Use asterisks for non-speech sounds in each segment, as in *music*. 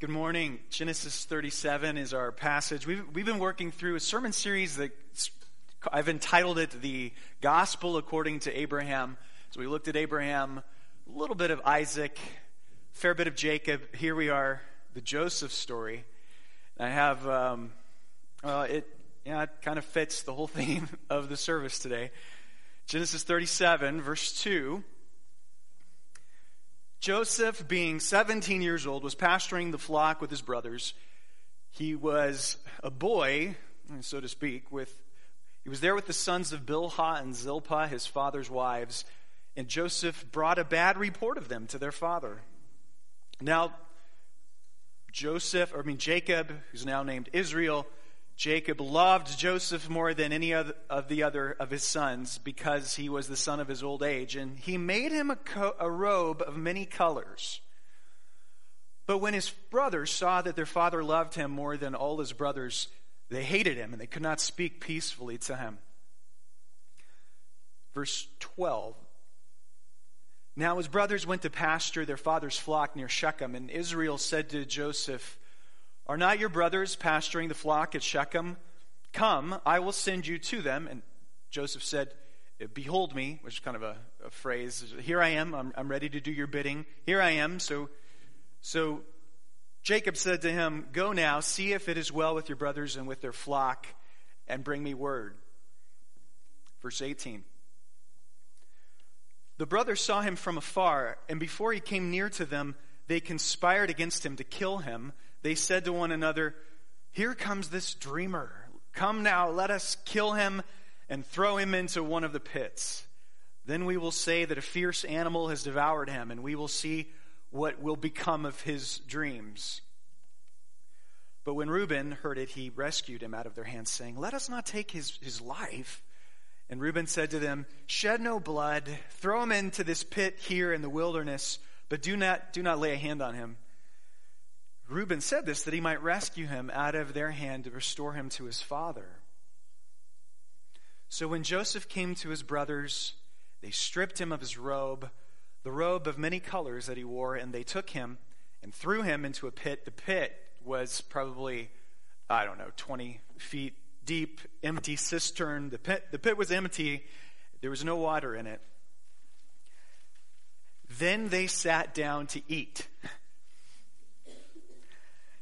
Good morning. Genesis 37 is our passage. We've, we've been working through a sermon series that I've entitled it The Gospel According to Abraham. So we looked at Abraham, a little bit of Isaac, a fair bit of Jacob. Here we are, the Joseph story. I have, um, it, yeah, it kind of fits the whole *laughs* theme of the service today. Genesis 37, verse 2. Joseph, being 17 years old, was pasturing the flock with his brothers. He was a boy, so to speak, with he was there with the sons of Bilhah and Zilpah, his father's wives, and Joseph brought a bad report of them to their father. Now, Joseph, or I mean Jacob, who's now named Israel, Jacob loved Joseph more than any of the other of his sons because he was the son of his old age, and he made him a, co- a robe of many colors. But when his brothers saw that their father loved him more than all his brothers, they hated him and they could not speak peacefully to him. Verse 12. Now his brothers went to pasture their father's flock near Shechem, and Israel said to Joseph, are not your brothers pasturing the flock at Shechem? Come, I will send you to them. And Joseph said, Behold me, which is kind of a, a phrase. Here I am. I'm, I'm, ready to do your bidding. Here I am. So, so Jacob said to him, Go now, see if it is well with your brothers and with their flock, and bring me word. Verse 18. The brothers saw him from afar, and before he came near to them, they conspired against him to kill him they said to one another, Here comes this dreamer. Come now, let us kill him and throw him into one of the pits. Then we will say that a fierce animal has devoured him, and we will see what will become of his dreams. But when Reuben heard it, he rescued him out of their hands, saying, Let us not take his, his life. And Reuben said to them, Shed no blood, throw him into this pit here in the wilderness, but do not, do not lay a hand on him. Reuben said this that he might rescue him out of their hand to restore him to his father. So when Joseph came to his brothers, they stripped him of his robe, the robe of many colors that he wore, and they took him and threw him into a pit. The pit was probably, I don't know, 20 feet deep, empty cistern. The pit, the pit was empty, there was no water in it. Then they sat down to eat.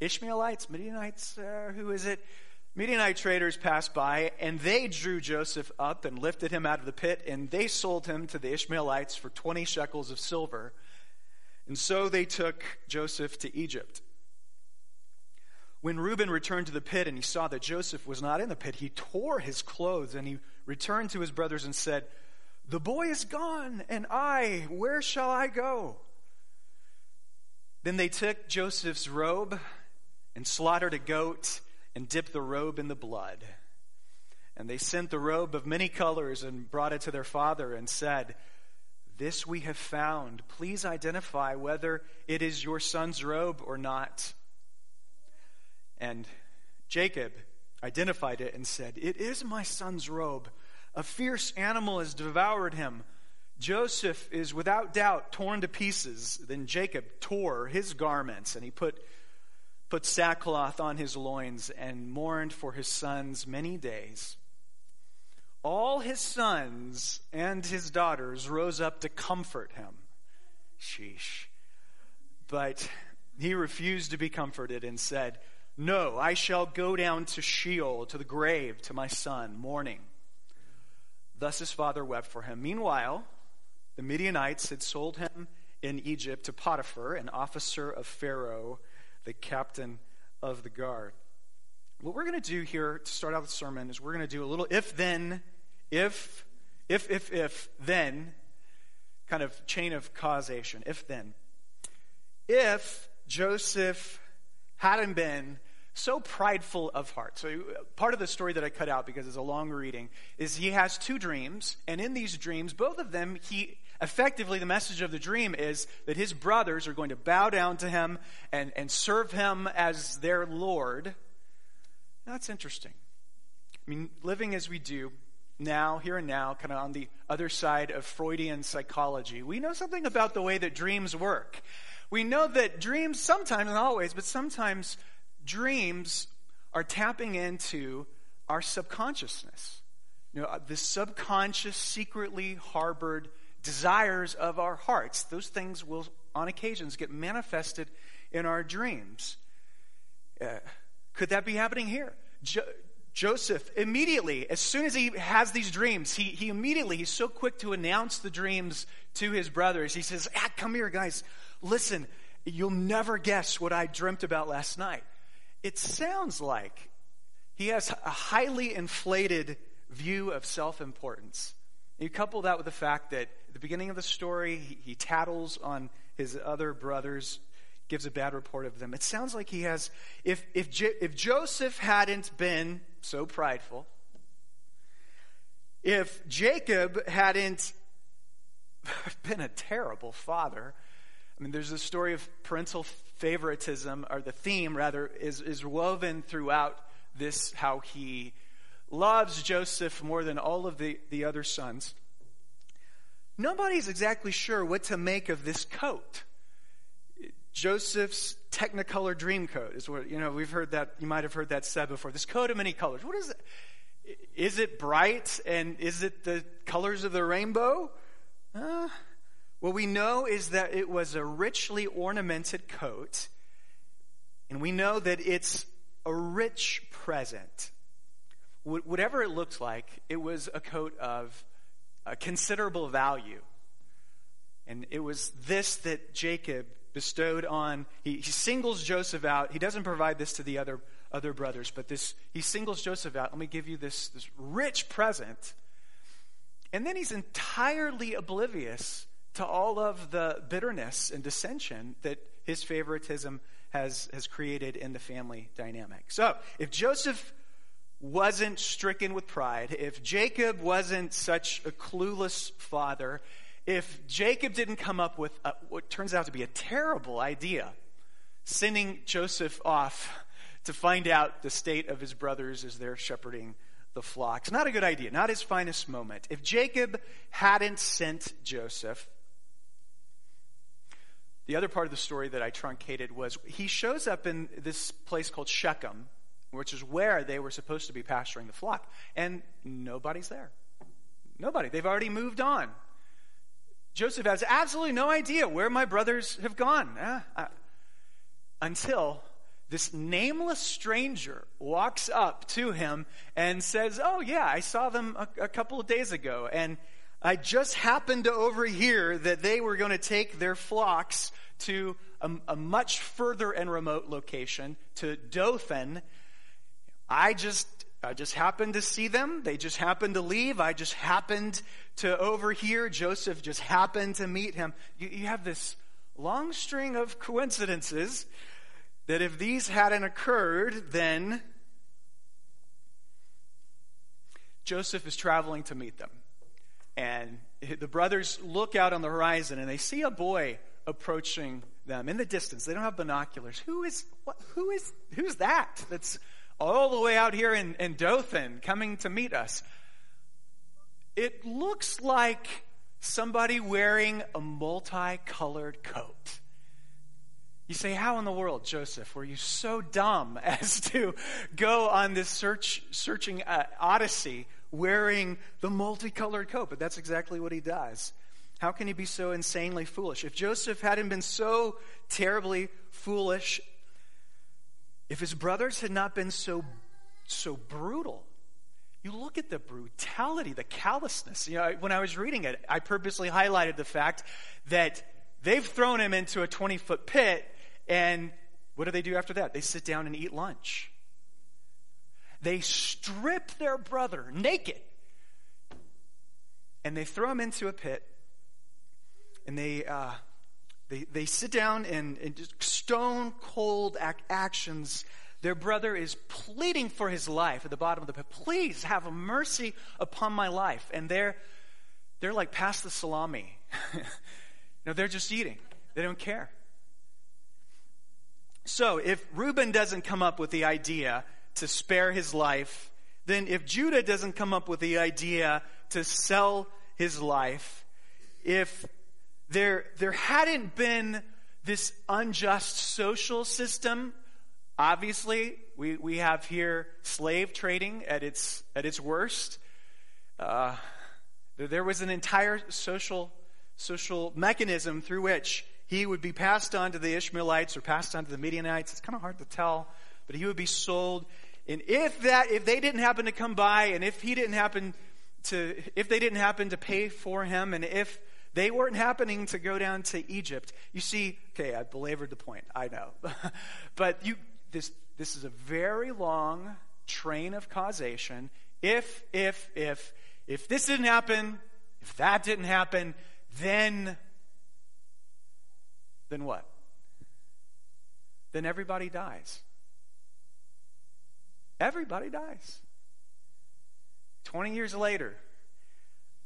Ishmaelites, Midianites, uh, who is it? Midianite traders passed by, and they drew Joseph up and lifted him out of the pit, and they sold him to the Ishmaelites for 20 shekels of silver. And so they took Joseph to Egypt. When Reuben returned to the pit and he saw that Joseph was not in the pit, he tore his clothes and he returned to his brothers and said, The boy is gone, and I, where shall I go? Then they took Joseph's robe and slaughtered a goat and dipped the robe in the blood. And they sent the robe of many colors and brought it to their father and said, This we have found. Please identify whether it is your son's robe or not. And Jacob identified it and said, It is my son's robe. A fierce animal has devoured him. Joseph is without doubt torn to pieces. Then Jacob tore his garments and he put put sackcloth on his loins, and mourned for his sons many days. All his sons and his daughters rose up to comfort him. Sheesh. But he refused to be comforted and said, No, I shall go down to Sheol, to the grave, to my son, mourning. Thus his father wept for him. Meanwhile, the Midianites had sold him in Egypt to Potiphar, an officer of Pharaoh the captain of the guard. What we're going to do here to start out the sermon is we're going to do a little if then, if, if, if, if, then kind of chain of causation. If then. If Joseph hadn't been so prideful of heart. So, part of the story that I cut out because it's a long reading is he has two dreams, and in these dreams, both of them, he effectively, the message of the dream is that his brothers are going to bow down to him and, and serve him as their Lord. That's interesting. I mean, living as we do now, here and now, kind of on the other side of Freudian psychology, we know something about the way that dreams work. We know that dreams, sometimes, not always, but sometimes dreams are tapping into our subconsciousness. You know, uh, the subconscious, secretly harbored desires of our hearts. Those things will, on occasions, get manifested in our dreams. Uh, could that be happening here? Jo- Joseph, immediately, as soon as he has these dreams, he, he immediately, he's so quick to announce the dreams to his brothers. He says, ah, Come here, guys. Listen, you'll never guess what I dreamt about last night. It sounds like he has a highly inflated view of self importance. You couple that with the fact that at the beginning of the story, he, he tattles on his other brothers, gives a bad report of them. It sounds like he has, if, if, if Joseph hadn't been so prideful, if Jacob hadn't *laughs* been a terrible father, I mean, there's a story of parental favoritism, or the theme rather, is, is woven throughout this, how he loves Joseph more than all of the, the other sons. Nobody's exactly sure what to make of this coat. Joseph's Technicolor dream coat is what, you know, we've heard that, you might have heard that said before. This coat of many colors. What is it? Is it bright and is it the colors of the rainbow? Uh, what we know is that it was a richly ornamented coat, and we know that it's a rich present whatever it looked like, it was a coat of a considerable value. And it was this that Jacob bestowed on, he, he, singles Joseph out. He doesn't provide this to the other, other brothers, but this, he singles Joseph out. Let me give you this, this rich present. And then he's entirely oblivious to all of the bitterness and dissension that his favoritism has, has created in the family dynamic. So, if Joseph wasn't stricken with pride, if Jacob wasn't such a clueless father, if Jacob didn't come up with a, what turns out to be a terrible idea, sending Joseph off to find out the state of his brothers as they're shepherding the flocks. Not a good idea, not his finest moment. If Jacob hadn't sent Joseph, the other part of the story that I truncated was he shows up in this place called Shechem, which is where they were supposed to be pasturing the flock. And nobody's there. Nobody. They've already moved on. Joseph has absolutely no idea where my brothers have gone eh, until this nameless stranger walks up to him and says, Oh, yeah, I saw them a, a couple of days ago. And I just happened to overhear that they were going to take their flocks to a, a much further and remote location, to Dothan, I just I just happened to see them. They just happened to leave. I just happened to overhear. Joseph just happened to meet him. You, you, have this long string of coincidences that if these hadn't occurred, then Joseph is traveling to meet them. And the brothers look out on the horizon and they see a boy approaching them in the distance. They don't have binoculars. Who is, what, who is, who's that that's all the way out here in, in Dothan coming to meet us. It looks like somebody wearing a multicolored coat. You say, How in the world, Joseph, were you so dumb *laughs* as to go on this search, searching uh, odyssey wearing the multicolored coat? But that's exactly what he does. How can he be so insanely foolish? If Joseph hadn't been so terribly foolish if his brothers had not been so, so brutal, you look at the brutality, the callousness. You know, when I was reading it, I purposely highlighted the fact that they've thrown him into a 20 foot pit, and what do they do after that? They sit down and eat lunch. They strip their brother naked, and they throw him into a pit, and they, uh, They, they sit down and, and just stone cold ac- actions. Their brother is pleading for his life at the bottom of the pit. Please have mercy upon my life. And they're, they're like past the salami. *laughs* no, they're just eating. They don't care. So if Reuben doesn't come up with the idea to spare his life, then if Judah doesn't come up with the idea to sell his life, if there, there hadn't been this unjust social system, obviously, we, we have here slave trading at its, at its worst. Uh, there was an entire social, social mechanism through which he would be passed on to the Ishmaelites or passed on to the Midianites. It's kind of hard to tell, but he would be sold. And if that, if they didn't happen to come by, and if he didn't happen to, if they didn't happen to pay for him, and if they weren't happening to go down to Egypt, you see, okay, I belabored the point, I know, *laughs* but you, this, this is a very long train of causation. If, if, if, if this didn't happen, if that didn't happen, then then what? Then everybody dies. Everybody dies. 20 years later,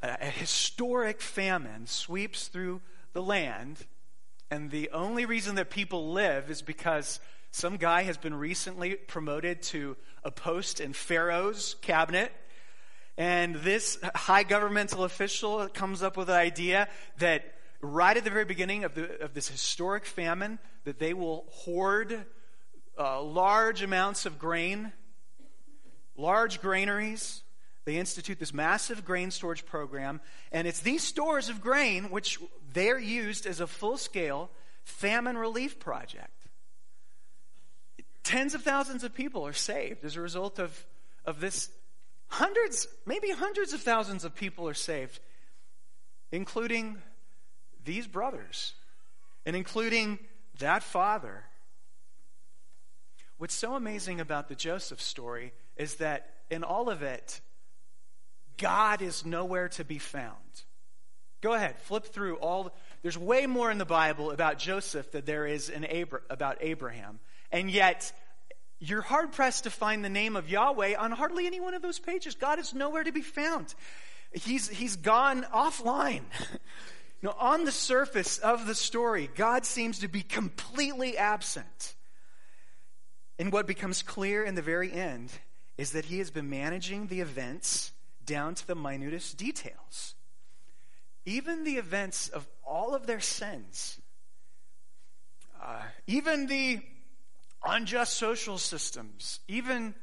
a, historic famine sweeps through the land, and the only reason that people live is because some guy has been recently promoted to a post in Pharaoh's cabinet. And this high governmental official comes up with the idea that right at the very beginning of, the, of this historic famine that they will hoard uh, large amounts of grain, large granaries. They institute this massive grain storage program, and it's these stores of grain which they're used as a full scale famine relief project. Tens of thousands of people are saved as a result of, of this. Hundreds, maybe hundreds of thousands of people are saved, including these brothers and including that father. What's so amazing about the Joseph story is that in all of it, God is nowhere to be found. Go ahead, flip through all. There's way more in the Bible about Joseph than there is in Abra- about Abraham. And yet, you're hard pressed to find the name of Yahweh on hardly any one of those pages. God is nowhere to be found. He's, he's gone offline. *laughs* Now, on the surface of the story, God seems to be completely absent. And what becomes clear in the very end is that he has been managing the events down to the minutest details. Even the events of all of their sins, uh, even the unjust social systems, even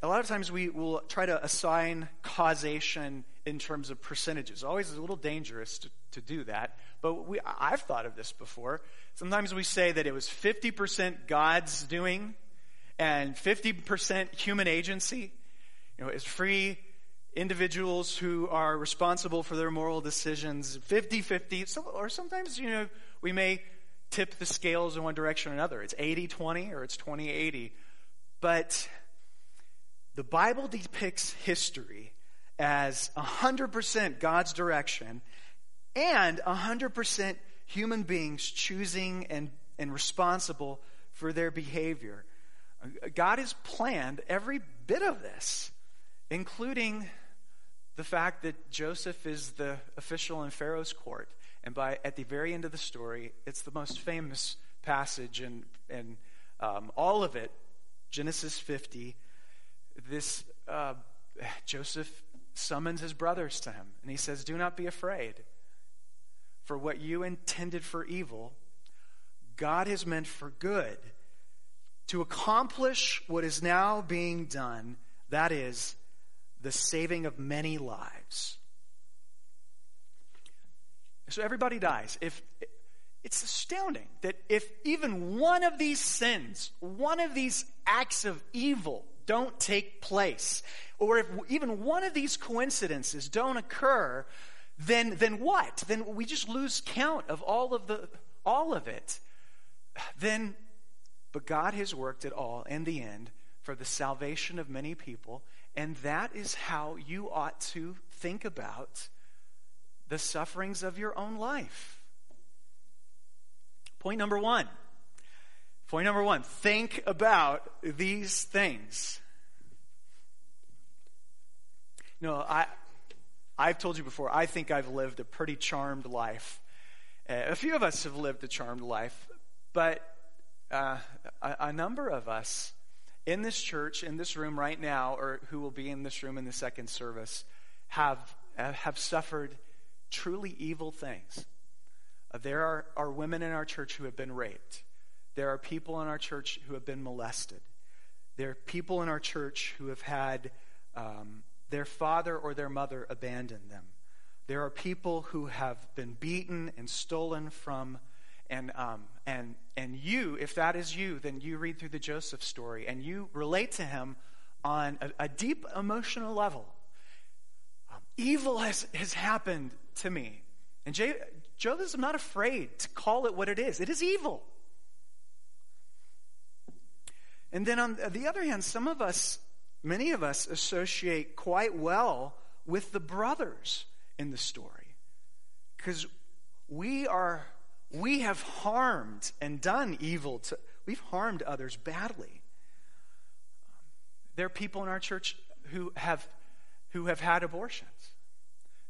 a lot of times we will try to assign causation in terms of percentages. Always a little dangerous to, to do that. But we, I've thought of this before. Sometimes we say that it was 50% God's doing and 50% human agency. You know, as free individuals who are responsible for their moral decisions, 50 50. So, or sometimes, you know, we may tip the scales in one direction or another. It's 80 20 or it's 20 80. But the Bible depicts history as 100% God's direction and 100% human beings choosing and, and responsible for their behavior. Uh, God has planned every bit of this, including the fact that Joseph is the official in Pharaoh's court. And by at the very end of the story, it's the most famous passage in, in um, all of it, Genesis 50. This uh, Joseph summons his brothers to him, and he says, Do not be afraid. For what you intended for evil, God has meant for good to accomplish what is now being done that is, the saving of many lives. So everybody dies. If it's astounding that if even one of these sins, one of these acts of evil don't take place, or if even one of these coincidences don't occur, then, then what? Then we just lose count of all of the all of it. Then but God has worked it all in the end for the salvation of many people, and that is how you ought to think about the sufferings of your own life. Point number one. Point number one think about these things. Know, I, I've told you before, I think I've lived a pretty charmed life. Uh, a few of us have lived a charmed life, but uh, a, a number of us in this church, in this room right now, or who will be in this room in the second service, have, uh, have suffered truly evil things. Uh, there are, are women in our church who have been raped. There are people in our church who have been molested. There are people in our church who have had um, their father or their mother abandon them. There are people who have been beaten and stolen from. And, um, and, and you, if that is you, then you read through the Joseph story and you relate to him on a, a deep emotional level. Um, evil has, has happened to me. And J- is not afraid to call it what it is it is evil. And then on the other hand, some of us, many of us, associate quite well with the brothers in the story. Because we are, we have harmed and done evil to, we've harmed others badly. There are people in our church who have, who have had abortions.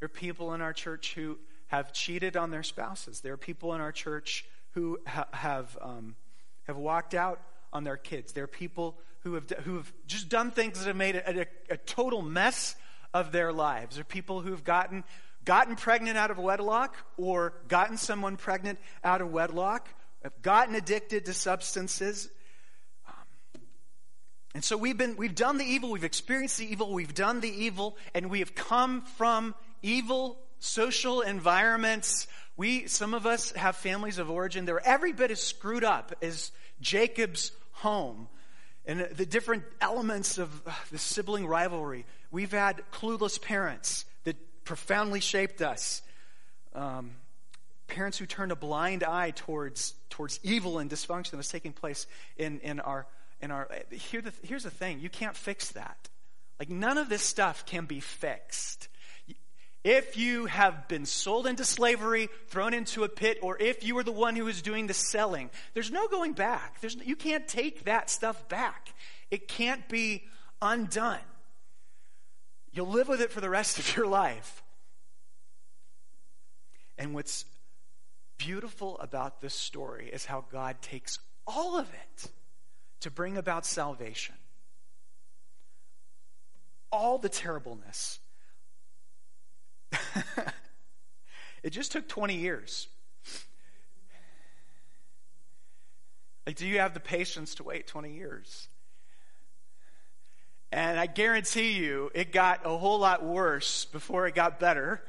There are people in our church who have cheated on their spouses. There are people in our church who ha- have, um, have walked out on their kids. There are people who have, who have just done things that have made a, a, a total mess of their lives. There are people who have gotten, gotten pregnant out of wedlock or gotten someone pregnant out of wedlock, have gotten addicted to substances. Um, and so we've been, we've done the evil, we've experienced the evil, we've done the evil, and we have come from evil social environments. We, some of us have families of origin. They're every bit as screwed up as Jacob's home and the different elements of the sibling rivalry. We've had clueless parents that profoundly shaped us. Um, parents who turned a blind eye towards, towards evil and dysfunction that was taking place in, in our, in our here the, here's the thing you can't fix that. Like, none of this stuff can be fixed. If you have been sold into slavery, thrown into a pit, or if you were the one who was doing the selling, there's no going back. There's, you can't take that stuff back. It can't be undone. You'll live with it for the rest of your life. And what's beautiful about this story is how God takes all of it to bring about salvation. All the terribleness, *laughs* it just took 20 years. Like, do you have the patience to wait 20 years? And I guarantee you, it got a whole lot worse before it got better.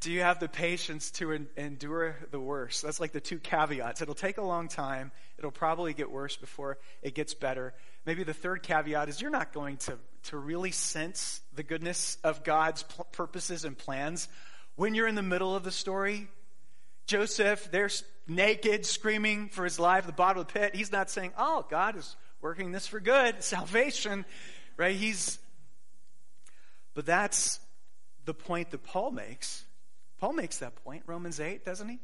Do you have the patience to en- endure the worst? That's like the two caveats. It'll take a long time. It'll probably get worse before it gets better. Maybe the third caveat is you're not going to, to really sense the goodness of God's pl- purposes and plans when you're in the middle of the story. Joseph, they're naked, screaming for his life the bottom of the pit. He's not saying, Oh, God is working this for good, salvation right? He's, but that's the point that Paul makes. Paul makes that point, Romans 8, doesn't he?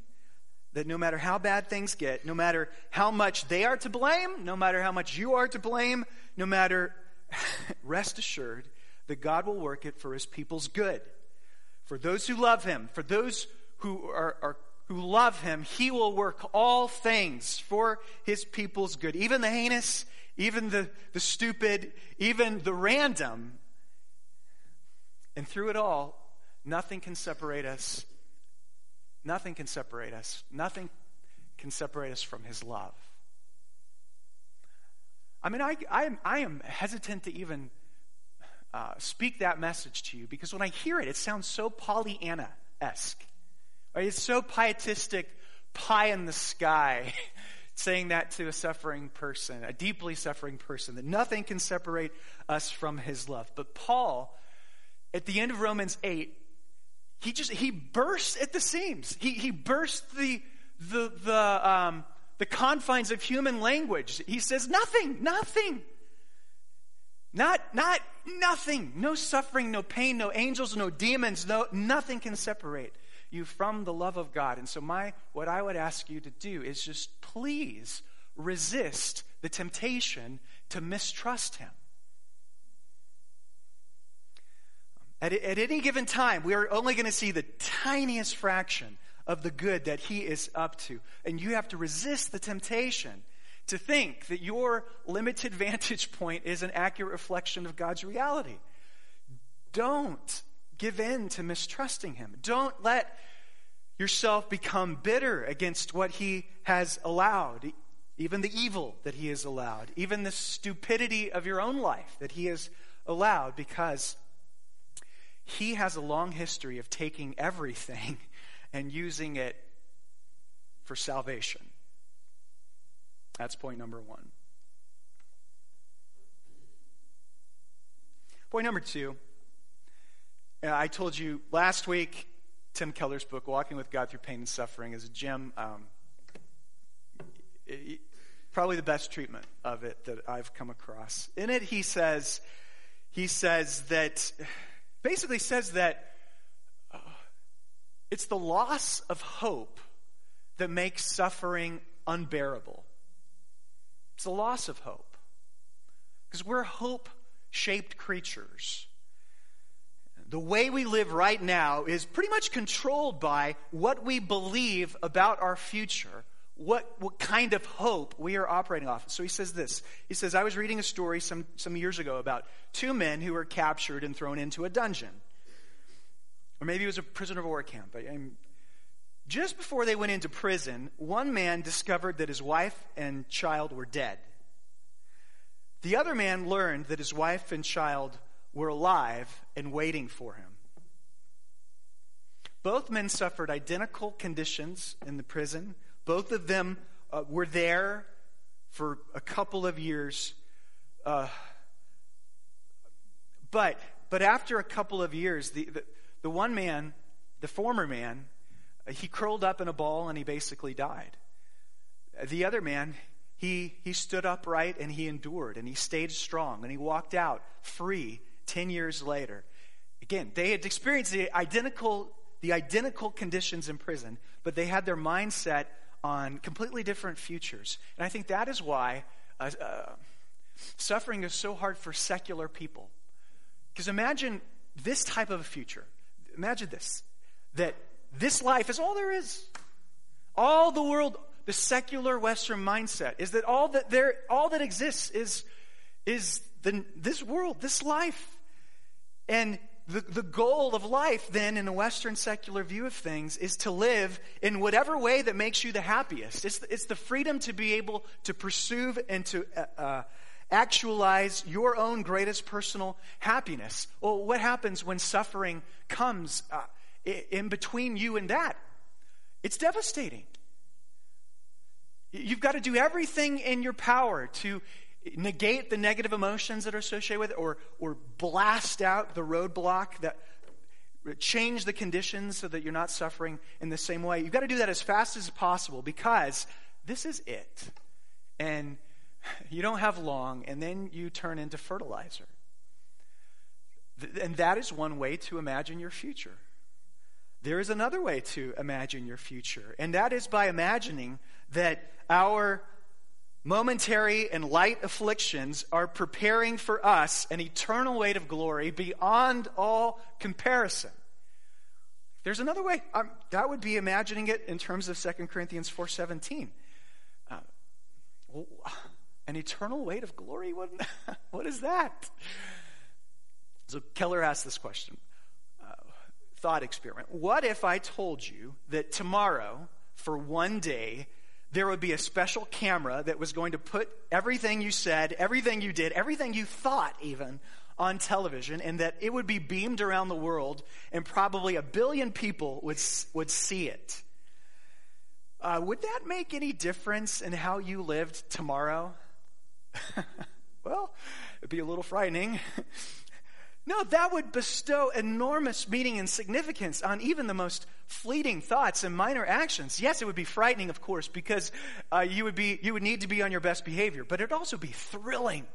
That no matter how bad things get, no matter how much they are to blame, no matter how much you are to blame, no matter, *laughs* rest assured that God will work it for his people's good. For those who love him, for those who are, are who love him, he will work all things for his people's good, even the heinous, even the, the stupid, even the random. And through it all, nothing can separate us. Nothing can separate us. Nothing can separate us from His love. I mean, I, I, am, I am hesitant to even uh, speak that message to you because when I hear it, it sounds so Pollyanna esque. Right? It's so pietistic, pie in the sky. *laughs* saying that to a suffering person, a deeply suffering person, that nothing can separate us from his love. But Paul, at the end of Romans 8, he just he bursts at the seams. He he bursts the the the um, the confines of human language. He says nothing, nothing. Not not nothing. No suffering, no pain, no angels, no demons, no nothing can separate you from the love of God. And so, my, what I would ask you to do is just please resist the temptation to mistrust Him. At, at any given time, we are only going to see the tiniest fraction of the good that He is up to. And you have to resist the temptation to think that your limited *laughs* vantage point is an accurate reflection of God's reality. Don't give in to mistrusting Him. Don't let yourself become bitter against what He has allowed, even the evil that He has allowed, even the stupidity of your own life that He has allowed, because He has a long history of taking everything *laughs* and using it for salvation. That's point number one. Point number two. Uh, I told you last week, Tim Keller's book, Walking with God Through Pain and Suffering, is a gem. Um, probably the best treatment of it that I've come across. In it, he says, he says that, basically says that uh, it's the loss of hope that makes suffering unbearable. It's the loss of hope. Because we're hope shaped creatures. The way we live right now is pretty much controlled by what we believe about our future, what, what kind of hope we are operating off. So he says this. He says, I was reading a story some, some years ago about two men who were captured and thrown into a dungeon. Or maybe it was a prisoner of war camp. Just before they went into prison, one man discovered that his wife and child were dead. The other man learned that his wife and child were alive and waiting for him. Both men suffered identical conditions in the prison. Both of them uh, were there for a couple of years. Uh, but, but after a couple of years, the, the, the one man, the former man, he curled up in a ball and he basically died. The other man, he, he stood upright and he endured and he stayed strong and he walked out free 10 years later. Again, they had experienced the identical, the identical conditions in prison, but they had their mindset on completely different futures. And I think that is why uh, uh, suffering is so hard for secular people. Because imagine this type of a future. Imagine this that this life is all there is. All the world, the secular Western mindset is that all that there, all that exists is, is the, this world, this life. And the, the goal of life, then, in a Western secular view of things, is to live in whatever way that makes you the happiest. It's, it's the freedom to be able to pursue and to uh, uh, actualize your own greatest personal happiness. Well, what happens when suffering comes? Uh, in between you and that. It's devastating. You've got to do everything in your power to negate the negative emotions that are associated with it or, or blast out the roadblock that change the conditions so that you're not suffering in the same way. You've got to do that as fast as possible because this is it. And *laughs* you don't have long, and then you turn into fertilizer. And that is one way to imagine your future. There is another way to imagine your future, and that is by imagining that our momentary and light afflictions are preparing for us an eternal weight of glory beyond all comparison. There's another way. Um, that would be imagining it in terms of 2 Corinthians 4.17. Uh, an eternal weight of glory? What, *laughs* what is that? So Keller asked this question thought experiment. What if I told you that tomorrow, for one day, there would be a special camera that was going to put everything you said, everything you did, everything you thought even on television, and that it would be beamed around the world, and probably a billion people would, would see it? Uh, would that make any difference in how you lived tomorrow? *laughs* well, it'd be a little frightening. *laughs* No, that would bestow enormous meaning and significance on even the most fleeting thoughts and minor actions. Yes, it would be frightening, of course, because uh, you, would be, you would need to be on your best behavior, but it'd also be thrilling.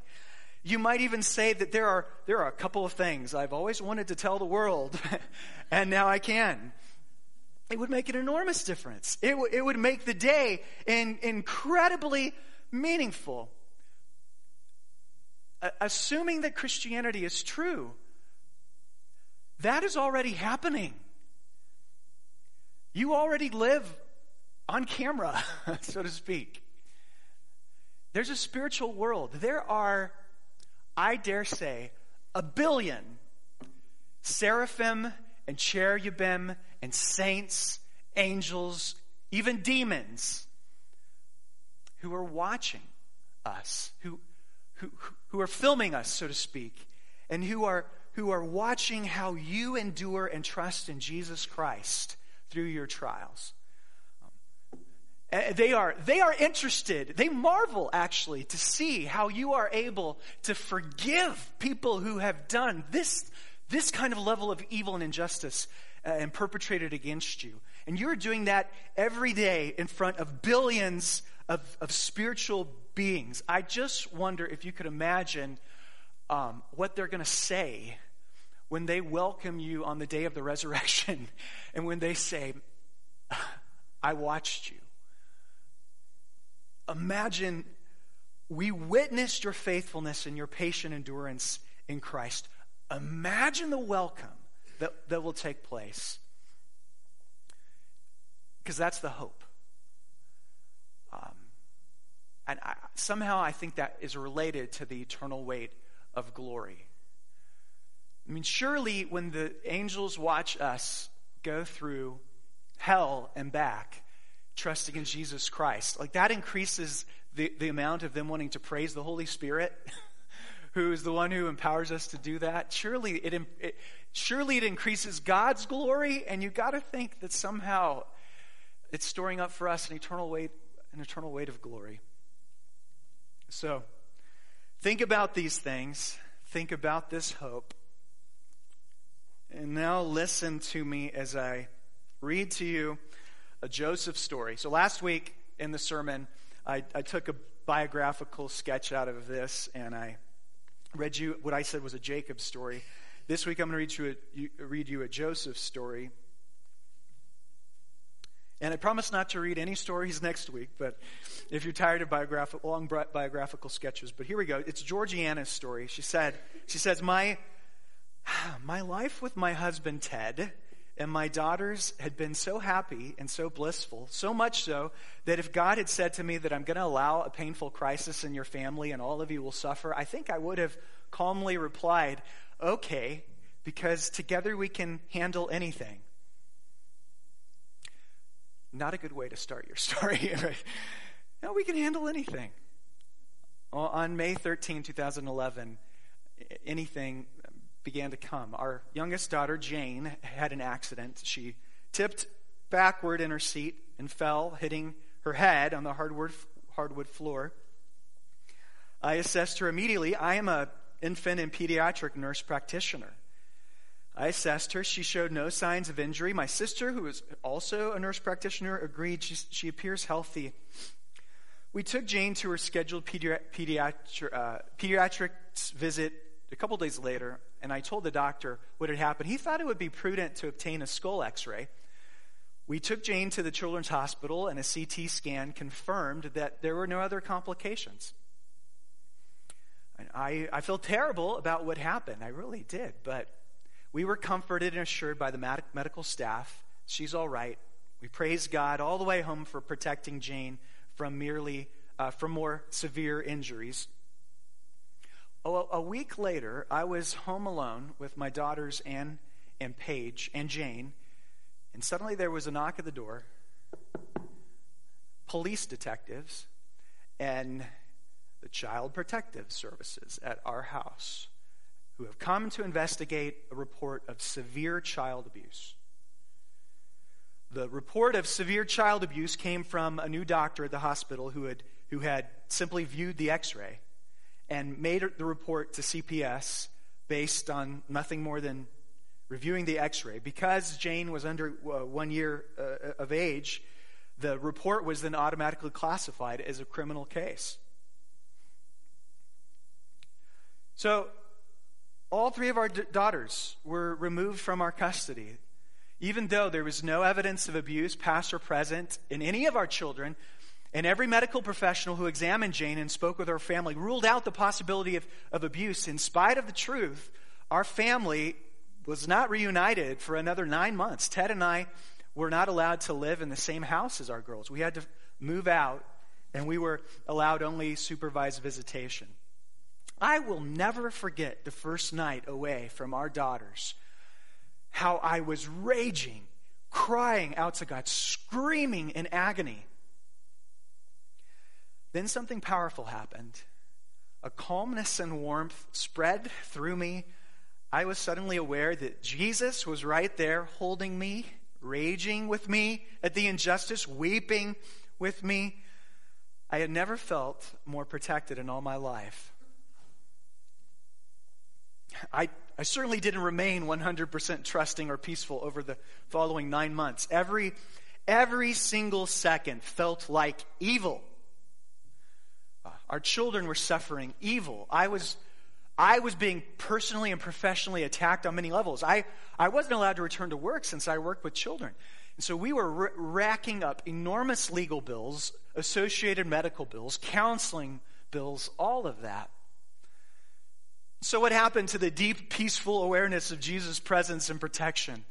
You might even say that there are, there are a couple of things I've always wanted to tell the world, *laughs* and now I can. it would make an enormous difference. It, w- it would make the day in, incredibly meaningful. Assuming that Christianity is true, that is already happening. You already live on camera, *laughs* so to speak. There's a spiritual world. There are, I dare say, a billion seraphim and cherubim and saints, angels, even demons who are watching us, who, who, who are filming us, so to speak, and who are, who are watching how you endure and trust in Jesus Christ through your trials. Uh, they are, they are interested, they marvel actually to see how you are able to forgive people who have done this, this kind of level of evil and injustice uh, and perpetrated against you. And you're doing that every day in front of billions of, of spiritual beings. I just wonder if you could imagine um, what they're going to say when they welcome you on the day of the *laughs* resurrection and when they say, I watched you. Imagine we witnessed your faithfulness and your patient endurance in Christ. Imagine the welcome that, that will take place. Because that's the hope. Um, and I, somehow I think that is related to the eternal weight of glory. I mean, surely when the angels watch us go through hell and back, trusting in Jesus Christ. Like that increases the, the amount of them wanting to praise the Holy Spirit, *laughs* who is the one who empowers us to do that. Surely it, it surely it increases God's glory, and you got to think that somehow it's storing up for us an eternal weight, an eternal weight of glory. So, think about these things. Think about this hope. And now listen to me as I read to you a Joseph story. So last week in the sermon, I, I took a biographical sketch out of this and I read you what I said was a Jacob story. This week I'm going to read you a, read you a Joseph story. And I promise not to read any stories next week, but if you're tired of long biographical sketches, but here we go. It's Georgiana's story. She said, she says, my, *sighs* my life with my husband Ted and my daughters had been so happy and so blissful, so much so that if God had said to me that I'm going to allow a painful crisis in your family and all of you will suffer, I think I would have calmly replied, okay, because together we can handle anything. Not a good way to start your *laughs* story. Right? No, we can handle anything. On May 13, 2011, anything began to come. Our youngest daughter, Jane, had an accident. She tipped backward in her seat and fell, hitting her head on the hardwood, hardwood floor. I assessed her immediately. I am an infant and pediatric nurse practitioner. I assessed her. She showed no signs of injury. My sister, who is also a nurse practitioner, agreed she, she appears healthy. We took Jane to her scheduled pediatric, pediatric, uh, visit a couple days later and I told the doctor what had happened. He thought it would be prudent to obtain a skull x ray. We took Jane to the Children's Hospital, and a CT scan confirmed that there were no other complications. I, I feel terrible about what happened. I really did. But we were comforted and assured by the medical staff she's all right. We praise God all the way home for protecting Jane from merely uh, from more severe injuries. A week later, I was home alone with my daughters, Anne and Paige and Jane, and suddenly there was a knock at the door. Police detectives and the Child Protective Services at our house who have come to investigate a report of severe child abuse. The report of severe child abuse came from a new doctor at the hospital who had, who had simply viewed the x ray and made the report to CPS based on nothing more than reviewing the x ray. Because Jane was under uh, one year uh, of age, the report was then automatically classified as a criminal case. So, all three of our d- daughters were removed from our custody. Even though there was no evidence of abuse, past or present, in any of our children, and every medical professional who examined Jane and spoke with her family ruled out the possibility of, of abuse, in spite of the truth, our family was not reunited for another nine months. Ted and I were not allowed to live in the same house as our girls. We had to move out, and we were allowed only supervised visitation. I will never forget the first night away from our daughters, how I was raging, crying out to God, screaming in agony. Then something powerful happened. A calmness and warmth spread through me. I was suddenly aware that Jesus was right there holding me, raging with me at the injustice, weeping with me. I had never felt more protected in all my life. I, I certainly didn't remain 100% trusting or peaceful over the following nine months. Every, every single second felt like evil. Uh, our children were suffering evil. I was, I was being personally and professionally attacked on many levels. I, I wasn't allowed to return to work since I worked with children. And so we were r- racking up enormous legal bills, associated medical bills, counseling bills, all of that. So, what happened to the deep, peaceful awareness of Jesus' presence and protection?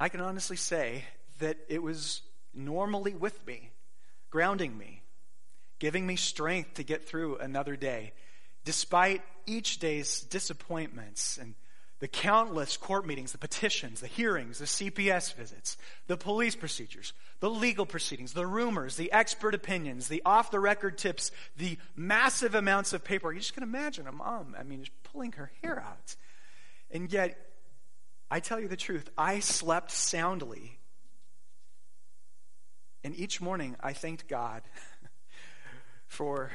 I can honestly say that it was normally with me, grounding me giving me strength to get through another day, despite each day's disappointments and the countless court meetings, the petitions, the hearings, the CPS visits, the police procedures, the legal proceedings, the rumors, the expert opinions, the off the record tips, the massive amounts of paperwork. You just can imagine a mom, I mean, just pulling her hair out. And yet, I tell you the truth, I slept soundly. And each morning, I thanked God *laughs* for,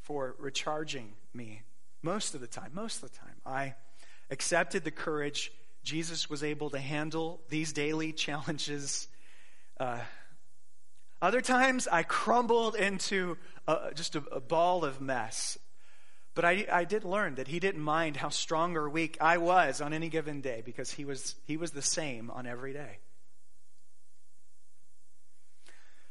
for recharging me most of the time. Most of the time. I accepted the courage Jesus was able to handle these daily challenges. Uh, other times I crumbled into a, just a, a, ball of mess. But I, I did learn that he didn't mind how strong or weak I was on any given day because he was, he was the same on every day.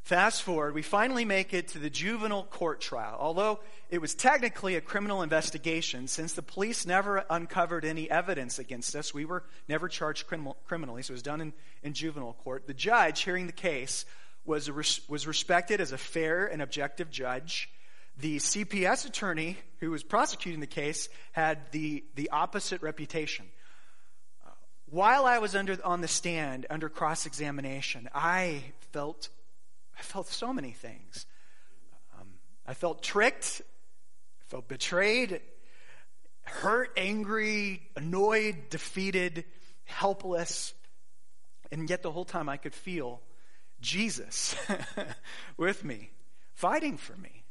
Fast forward, we finally make it to the juvenile court trial. Although it was technically a criminal investigation, since the police never uncovered any evidence against us, we were never charged criminal, criminally, so it was done in, in juvenile court. The judge hearing the case was, was respected as a fair and objective judge. The CPS attorney who was prosecuting the case had the, the opposite reputation. While I was under, on the stand under cross examination, I felt I felt so many things. Um, I felt tricked, I felt betrayed, hurt, angry, annoyed, defeated, helpless. And yet, the whole time, I could feel Jesus *laughs* with me, fighting for me.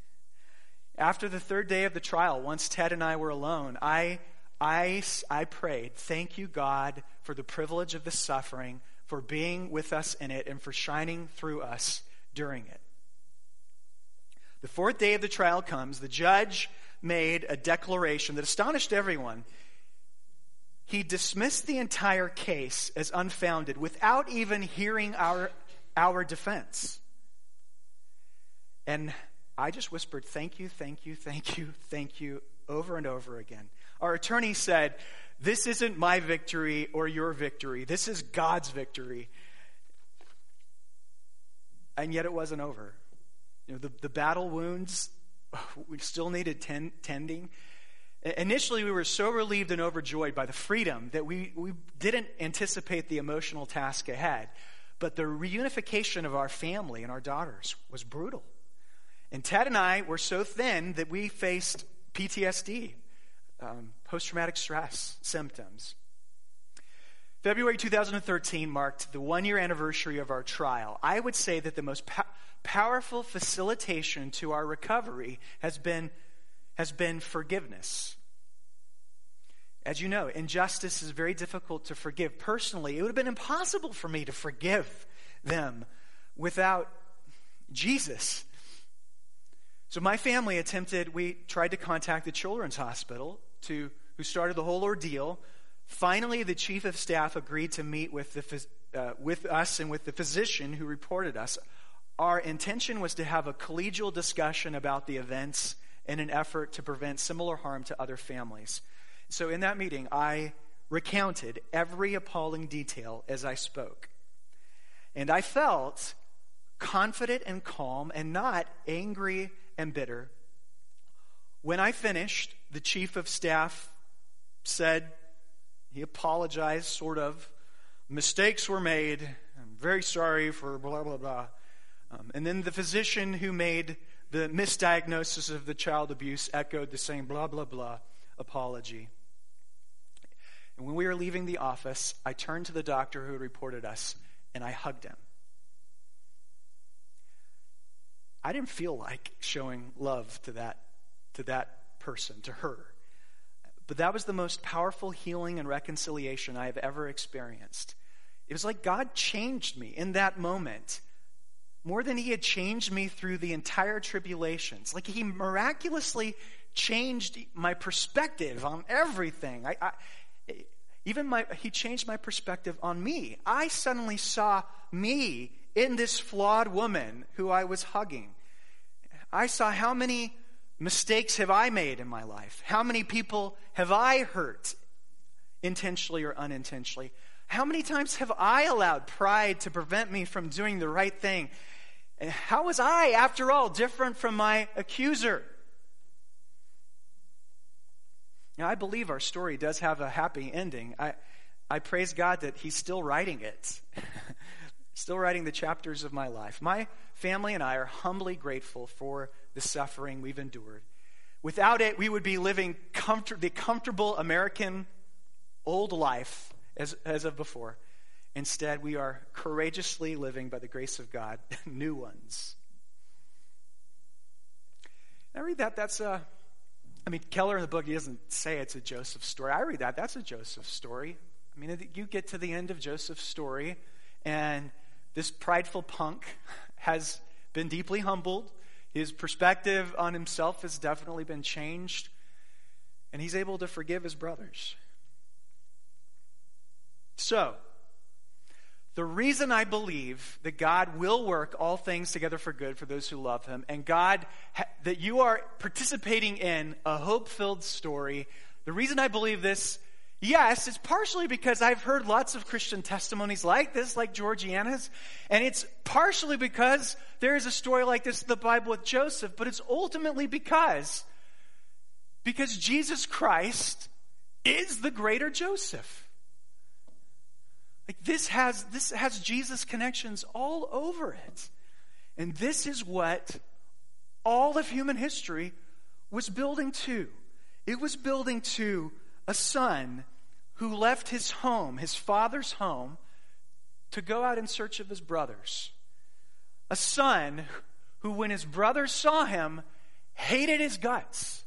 After the third day of the trial, once Ted and I were alone, I, I, I prayed, Thank you, God, for the privilege of the suffering, for being with us in it, and for shining through us during it. The fourth day of the trial comes. The judge made a declaration that astonished everyone. He dismissed the entire case as unfounded without even hearing our, our defense. And I just whispered, Thank you, thank you, thank you, thank you, over and over again. Our attorney said, This isn't my victory or your victory. This is God's victory and yet it wasn't over. You know, the, the battle wounds, we still needed ten, tending. Initially, we were so relieved and overjoyed by the freedom that we, we didn't anticipate the emotional task ahead. But the reunification of our family and our daughters was brutal. And Ted and I were so thin that we faced PTSD, um, post traumatic stress symptoms. February 2013 marked the one year anniversary of our trial. I would say that the most po- powerful facilitation to our recovery has been, has been forgiveness. As you know, injustice is very difficult to forgive. Personally, it would have been impossible for me to forgive them without Jesus. So my family attempted, we tried to contact the Children's Hospital to, who started the whole ordeal Finally, the chief of staff agreed to meet with the, uh, with us and with the physician who reported us. Our intention was to have a collegial discussion about the events in an effort to prevent similar harm to other families. So, in that meeting, I recounted every appalling detail as I spoke. And I felt confident and calm and not angry and bitter. When I finished, the chief of staff said, he apologized, sort of. Mistakes were made. I'm very sorry for blah, blah, blah. Um, and then the physician who made the misdiagnosis of the child abuse echoed the same blah, blah, blah apology. And when we were leaving the office, I turned to the doctor who had reported us and I hugged him. I didn't feel like showing love to that, to that person, to her. But that was the most powerful healing and reconciliation I have ever experienced. It was like God changed me in that moment more than He had changed me through the entire tribulations. Like He miraculously changed my perspective on everything. I, I, even my, He changed my perspective on me. I suddenly saw me in this flawed woman who I was hugging. I saw how many mistakes have I made in my life? How many people have I hurt intentionally or unintentionally? How many times have I allowed pride to prevent me from doing the right thing? And how was I, after all, different from my accuser? Now, I believe our story does have a happy ending. I, I praise God that He's still writing it. *laughs* still writing the chapters of my life. My family and I are humbly grateful for the suffering we've endured. Without it, we would be living comfort- the comfortable American old life as, as of before. Instead, we are courageously living by the grace of God *laughs* new ones. I read that. That's a, I mean, Keller in the book, he doesn't say it's a Joseph story. I read that. That's a Joseph story. I mean, you get to the end of Joseph's story, and this prideful punk *laughs* has been deeply humbled. His perspective on himself has definitely been changed, and he's able to forgive his brothers. So, the reason I believe that God will work all things together for good for those who love Him, and God, that you are participating in a hope filled story, the reason I believe this Yes, it's partially because I've heard lots of Christian testimonies like this, like Georgiana's, and it's partially because there is a story like this in the Bible with Joseph, but it's ultimately because because Jesus Christ is the greater Joseph. Like this has this has Jesus connections all over it. And this is what all of human history was building to. It was building to a son who left his home, his father's home, to go out in search of his brothers. A son who, when his brothers saw him, hated his guts.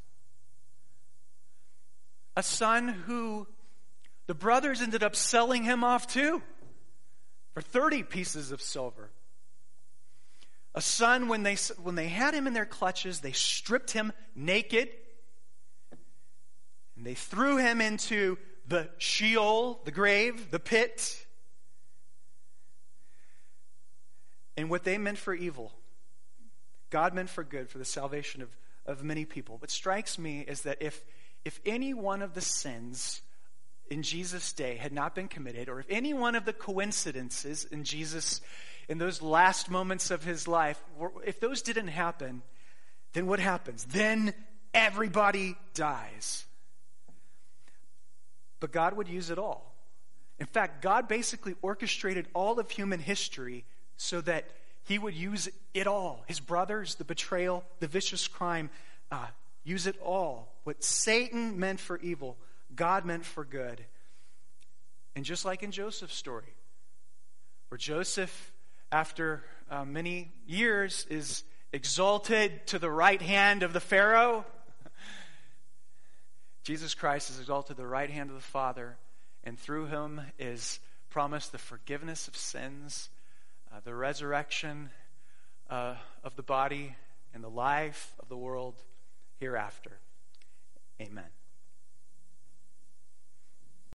A son who the brothers ended up selling him off too for 30 pieces of silver. A son, when they, when they had him in their clutches, they stripped him naked and they threw him into the Sheol, the grave, the pit. And what they meant for evil, God meant for good, for the salvation of, of many people. What strikes me is that if, if any one of the sins in Jesus' day had not been committed, or if any one of the coincidences in Jesus, in those last moments of his life, if those didn't happen, then what happens? Then everybody dies. But God would use it all. In fact, God basically orchestrated all of human history so that he would use it all his brothers, the betrayal, the vicious crime, uh, use it all. What Satan meant for evil, God meant for good. And just like in Joseph's story, where Joseph, after uh, many years, is exalted to the right hand of the Pharaoh, Jesus Christ is exalted to the right hand of the Father, and through him is promised the forgiveness of sins, uh, the resurrection uh, of the body, and the life of the world hereafter. Amen.